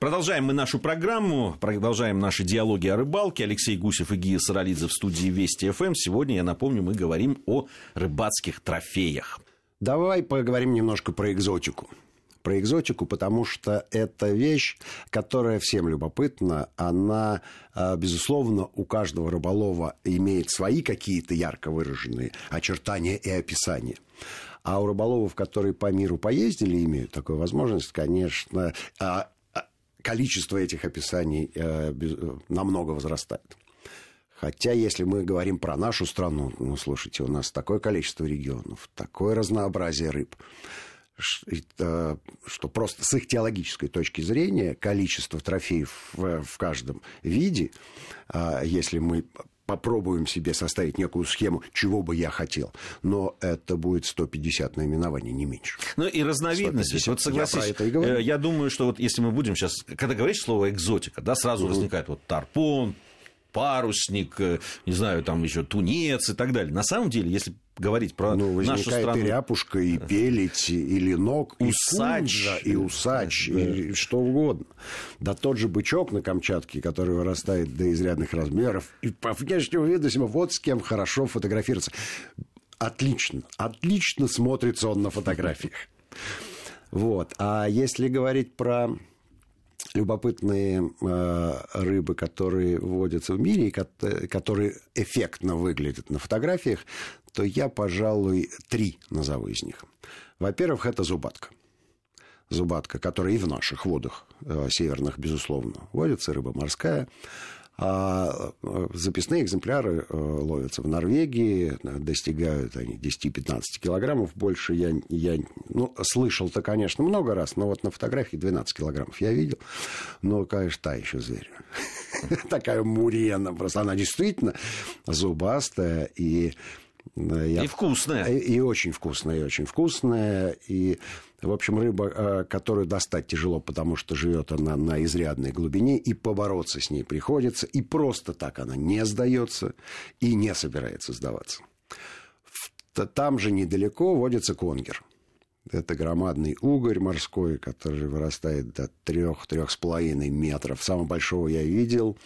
Продолжаем мы нашу программу, продолжаем наши диалоги о рыбалке. Алексей Гусев и Гия Саралидзе в студии Вести ФМ. Сегодня, я напомню, мы говорим о рыбацких трофеях. Давай поговорим немножко про экзотику. Про экзотику, потому что это вещь, которая всем любопытна. Она, а, безусловно, у каждого рыболова имеет свои какие-то ярко выраженные очертания и описания. А у рыболовов, которые по миру поездили, имеют такую возможность, конечно, а, количество этих описаний э, намного возрастает. Хотя, если мы говорим про нашу страну, ну, слушайте, у нас такое количество регионов, такое разнообразие рыб, э, что просто с их теологической точки зрения количество трофеев в, каждом виде, если мы попробуем себе составить некую схему, чего бы я хотел. Но это будет 150 наименований, не меньше. Ну и разновидности. Вот согласись, я, это и я думаю, что вот если мы будем сейчас, когда говоришь слово экзотика, да, сразу угу. возникает вот тарпон, парусник, э, не знаю, там еще тунец и так далее. На самом деле, если говорить про ну, нашу страну... и ряпушка, и пелить, и ленок, усач, и, и усач, да. и что угодно. Да тот же бычок на Камчатке, который вырастает до изрядных размеров, и по внешнему виду вот с кем хорошо фотографироваться. Отлично, отлично смотрится он на фотографиях. Вот. А если говорить про любопытные э, рыбы, которые водятся в мире, и которые эффектно выглядят на фотографиях, то я, пожалуй, три назову из них. Во-первых, это зубатка. Зубатка, которая и в наших водах э, северных, безусловно, водится, рыба морская. А э, записные экземпляры э, ловятся в Норвегии, достигают они 10-15 килограммов. Больше я, я ну, слышал-то, конечно, много раз, но вот на фотографии 12 килограммов я видел. Но, конечно, та еще зверь. Такая мурена. Просто она действительно зубастая и я... И вкусная. И, и очень вкусная, и очень вкусная. И, в общем, рыба, э, которую достать тяжело, потому что живет она на изрядной глубине, и побороться с ней приходится. И просто так она не сдается и не собирается сдаваться. Там же недалеко водится конгер. Это громадный угорь морской, который вырастает до трех-трех с половиной метров. Самого большого я видел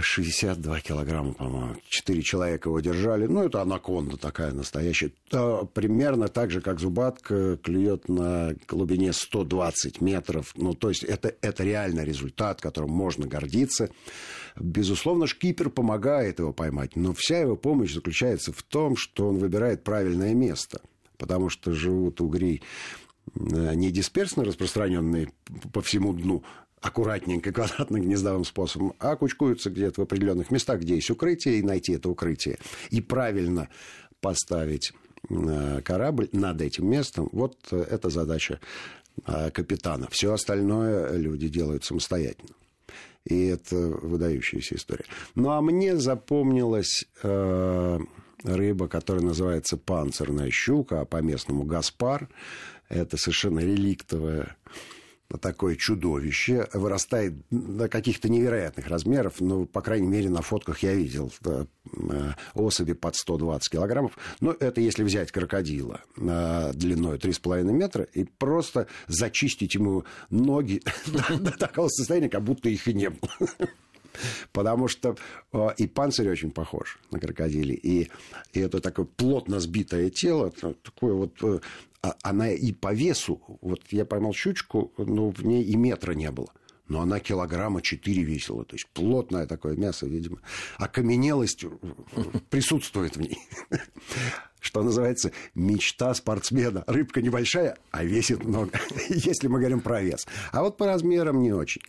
62 килограмма, по-моему. Четыре человека его держали. Ну, это анаконда такая настоящая. То, примерно так же, как зубатка клюет на глубине 120 метров. Ну, то есть это, это реально результат, которым можно гордиться. Безусловно, шкипер помогает его поймать, но вся его помощь заключается в том, что он выбирает правильное место. Потому что живут угри э, не дисперсно распространенные по всему дну, аккуратненько, квадратно-гнездовым способом, а кучкуются где-то в определенных местах, где есть укрытие, и найти это укрытие. И правильно поставить э, корабль над этим местом, вот э, это задача э, капитана. Все остальное люди делают самостоятельно. И это выдающаяся история. Ну, а мне запомнилась рыба, которая называется панцирная щука, а по-местному гаспар. Это совершенно реликтовая такое чудовище, вырастает до каких-то невероятных размеров, ну, по крайней мере, на фотках я видел да, э, особи под 120 килограммов, но это если взять крокодила э, длиной 3,5 метра и просто зачистить ему ноги до такого состояния, как будто их и не было. Потому что э, и панцирь очень похож на крокодиле, и, и это такое плотно сбитое тело, такое вот а она и по весу, вот я поймал щучку, но в ней и метра не было. Но она килограмма 4 весила. То есть плотное такое мясо, видимо. Окаменелость присутствует в ней. Что называется мечта спортсмена. Рыбка небольшая, а весит много. Если мы говорим про вес. А вот по размерам не очень.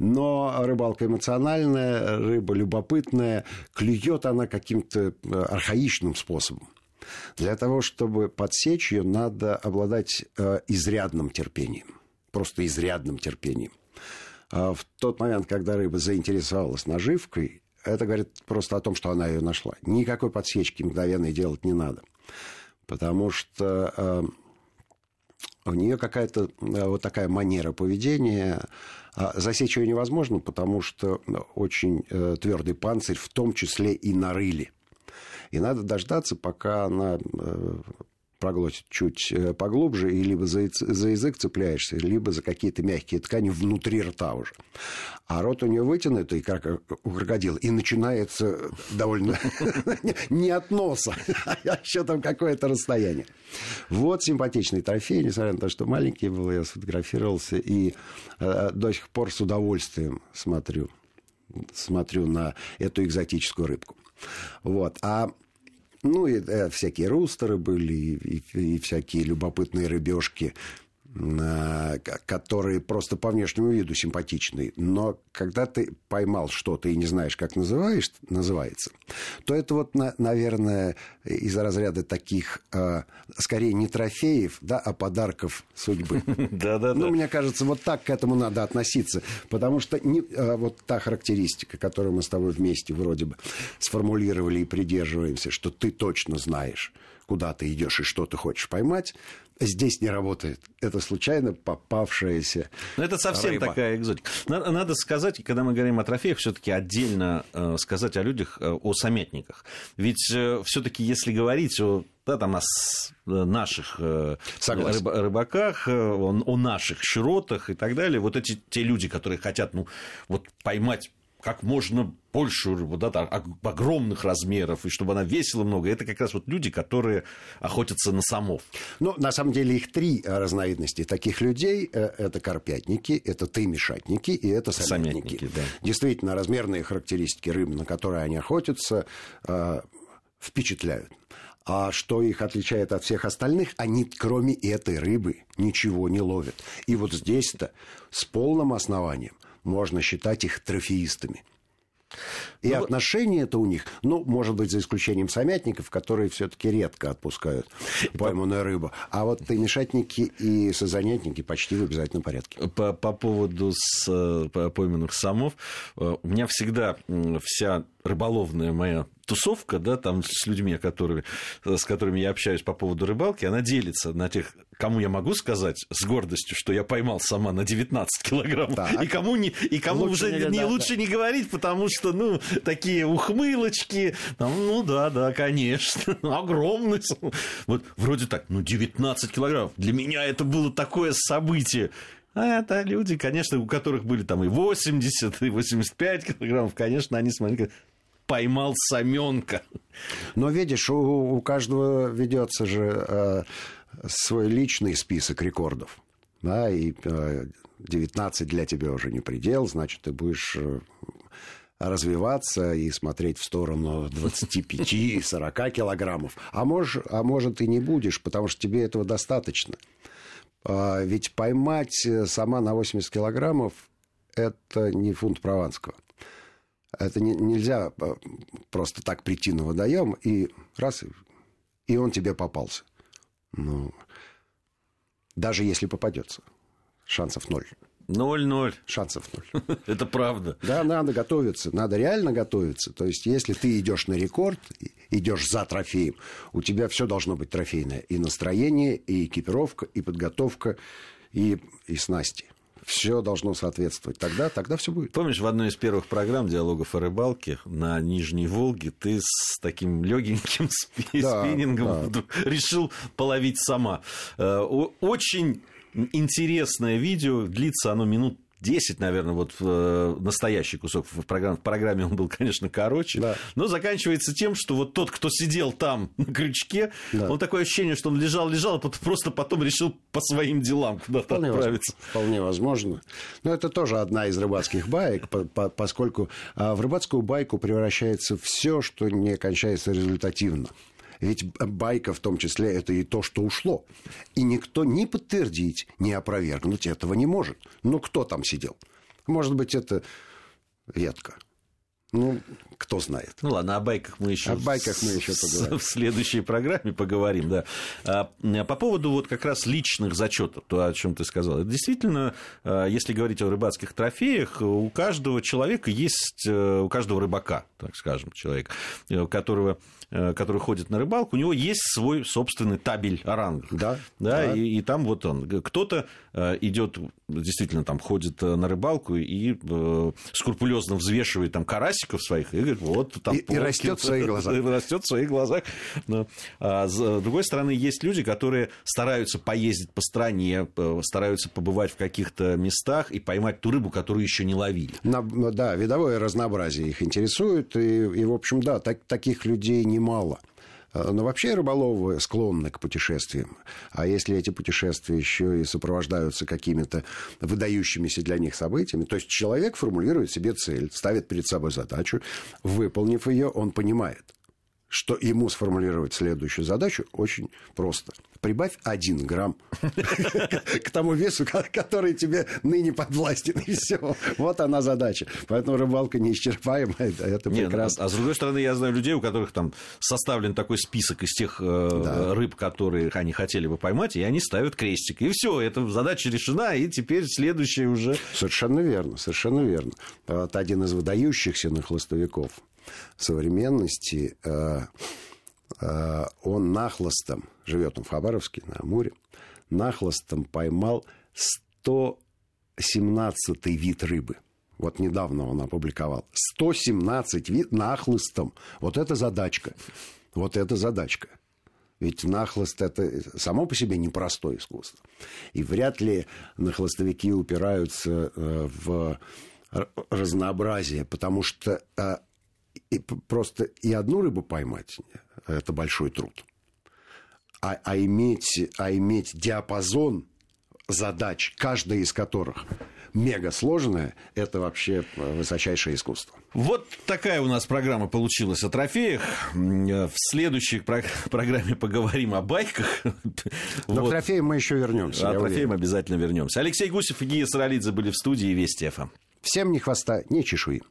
Но рыбалка эмоциональная, рыба любопытная. Клюет она каким-то э, архаичным способом. Для того, чтобы подсечь ее, надо обладать э, изрядным терпением. Просто изрядным терпением. А в тот момент, когда рыба заинтересовалась наживкой, это говорит просто о том, что она ее нашла. Никакой подсечки мгновенной делать не надо. Потому что э, у нее какая-то э, вот такая манера поведения. А засечь ее невозможно, потому что очень э, твердый панцирь, в том числе и на рыле. И надо дождаться, пока она проглотит чуть э, поглубже, и либо за, за язык цепляешься, либо за какие-то мягкие ткани внутри рта уже. А рот у нее вытянутый, как у крокодила, и начинается довольно не от носа, а еще там какое-то расстояние. Вот симпатичный трофей, несмотря на то, что маленький был, я сфотографировался, и э, до сих пор с удовольствием смотрю смотрю на эту экзотическую рыбку. Вот. А ну, и э, всякие рустеры были, и, и, и всякие любопытные рыбешки. Э, которые просто по внешнему виду симпатичны. Но когда ты поймал что-то и не знаешь, как называешь, называется, то это вот, наверное, из разряда таких, э, скорее, не трофеев, да, а подарков судьбы. Да, да, ну, мне кажется, вот так к этому надо относиться. Потому что не, э, вот та характеристика, которую мы с тобой вместе вроде бы сформулировали и придерживаемся, что ты точно знаешь, куда ты идешь и что ты хочешь поймать, здесь не работает. Это случайно попавшаяся. Но это совсем рыба. такая экзотика. Надо, надо сказать, когда мы говорим о трофеях, все-таки отдельно э, сказать о людях, э, о самятниках. Ведь э, все-таки, если говорить о да, там, о э, наших э, рыб, рыбаках, э, о, о наших щуротах и так далее, вот эти те люди, которые хотят ну, вот поймать как можно большую рыбу, да, там, огромных размеров, и чтобы она весила много. Это как раз вот люди, которые охотятся на самов. Ну, на самом деле их три разновидности таких людей. Э, это карпятники, это тымешатники и это самятники. самятники да. Действительно, размерные характеристики рыб, на которые они охотятся, э, впечатляют. А что их отличает от всех остальных, они кроме этой рыбы ничего не ловят. И вот здесь-то с полным основанием можно считать их трофеистами. И ну, отношения это у них, ну, может быть, за исключением самятников, которые все-таки редко отпускают пойманную рыбу. А вот таймешатники и созанятники почти в обязательном порядке. По, по поводу с, по пойманных самов, э, у меня всегда вся рыболовная моя тусовка, да, там с людьми, которые, с которыми я общаюсь по поводу рыбалки, она делится на тех, кому я могу сказать с гордостью, что я поймал сама на 19 килограмм, так. и кому, не, и кому лучше уже не, не лучше не говорить, потому что, ну, такие ухмылочки, там, ну, да, да, конечно, огромный. Вот вроде так, ну, 19 килограмм. Для меня это было такое событие. А это люди, конечно, у которых были там и 80, и 85 килограммов, конечно, они смотрели, поймал саменка. Но видишь, у, у каждого ведется же э, свой личный список рекордов. Да, и э, 19 для тебя уже не предел, значит, ты будешь э, развиваться и смотреть в сторону 25-40 килограммов. А, мож, а может и не будешь, потому что тебе этого достаточно. А, ведь поймать э, сама на 80 килограммов – это не фунт прованского. Это не, нельзя э, просто так прийти на водоем и раз, и он тебе попался. Ну, даже если попадется, шансов ноль. Ноль-ноль. Шансов ноль. Это правда. Да, надо готовиться. Надо реально готовиться. То есть, если ты идешь на рекорд, идешь за трофеем, у тебя все должно быть трофейное. И настроение, и экипировка, и подготовка, и, и снасти все должно соответствовать. Тогда, тогда все будет. Помнишь, в одной из первых программ диалогов о рыбалке на Нижней Волге ты с таким легеньким спи- да, спиннингом да. решил половить сама. Э, очень интересное видео, длится оно минут 10, наверное, вот э, настоящий кусок в программе, в программе он был, конечно, короче, да. но заканчивается тем, что вот тот, кто сидел там на крючке, да. он такое ощущение, что он лежал-лежал, а просто потом решил по своим делам куда-то вполне отправиться. Возможно, вполне возможно. Но это тоже одна из рыбацких баек, поскольку а, в рыбацкую байку превращается все, что не кончается результативно. Ведь байка в том числе это и то, что ушло. И никто ни подтвердить, ни опровергнуть этого не может. Ну, кто там сидел? Может быть, это редко. Ну, кто знает. Ну ладно, о байках мы еще, о байках мы еще поговорим. в следующей программе поговорим, да. А, по поводу вот как раз личных зачетов, то, о чем ты сказал. Действительно, а, если говорить о рыбацких трофеях, у каждого человека есть, э, у каждого рыбака, так скажем, человек, э, которого Э, который ходит на рыбалку, у него есть свой собственный табель о рангах. Да. да, да. И, и там вот он. Кто-то идет, действительно, там ходит на рыбалку и скрупулезно взвешивает там карасик крестиков своих и говорит, вот там... И, и растет в своих глазах. Растет в своих глазах. Но, а, с другой стороны, есть люди, которые стараются поездить по стране, стараются побывать в каких-то местах и поймать ту рыбу, которую еще не ловили. На, да, видовое разнообразие их интересует. И, и в общем, да, так, таких людей немало. А, но вообще рыболовы склонны к путешествиям. А если эти путешествия еще и сопровождаются какими-то выдающимися для них событиями, то есть человек формулирует себе цель, ставит перед собой задачу, выполнив ее, он понимает, что ему сформулировать следующую задачу очень просто. Прибавь один грамм к тому весу, который тебе ныне подвластен, и все. Вот она задача. Поэтому рыбалка неисчерпаемая, это ну, прекрасно. А с другой стороны, я знаю людей, у которых там составлен такой список из тех э, рыб, которые они хотели бы поймать, и они ставят крестик. И все, эта задача решена, и теперь следующая уже... Совершенно верно, совершенно верно. Вот один из выдающихся нахлостовиков современности, э, э, он нахлостом, живет он в Хабаровске, на Амуре, нахлостом поймал 117 вид рыбы. Вот недавно он опубликовал. 117 вид нахлыстом. Вот это задачка. Вот это задачка. Ведь нахлост – это само по себе непростое искусство. И вряд ли нахлостовики упираются э, в разнообразие, потому что и просто и одну рыбу поймать – это большой труд. А, а, иметь, а иметь диапазон задач, каждая из которых мега сложная, это вообще высочайшее искусство. Вот такая у нас программа получилась о трофеях. В следующей программе поговорим о байках. Но вот. к трофеям мы еще вернемся. О трофеям обязательно вернемся. Алексей Гусев и Гия Саралидзе были в студии Вести ФМ. Всем ни хвоста, ни чешуи.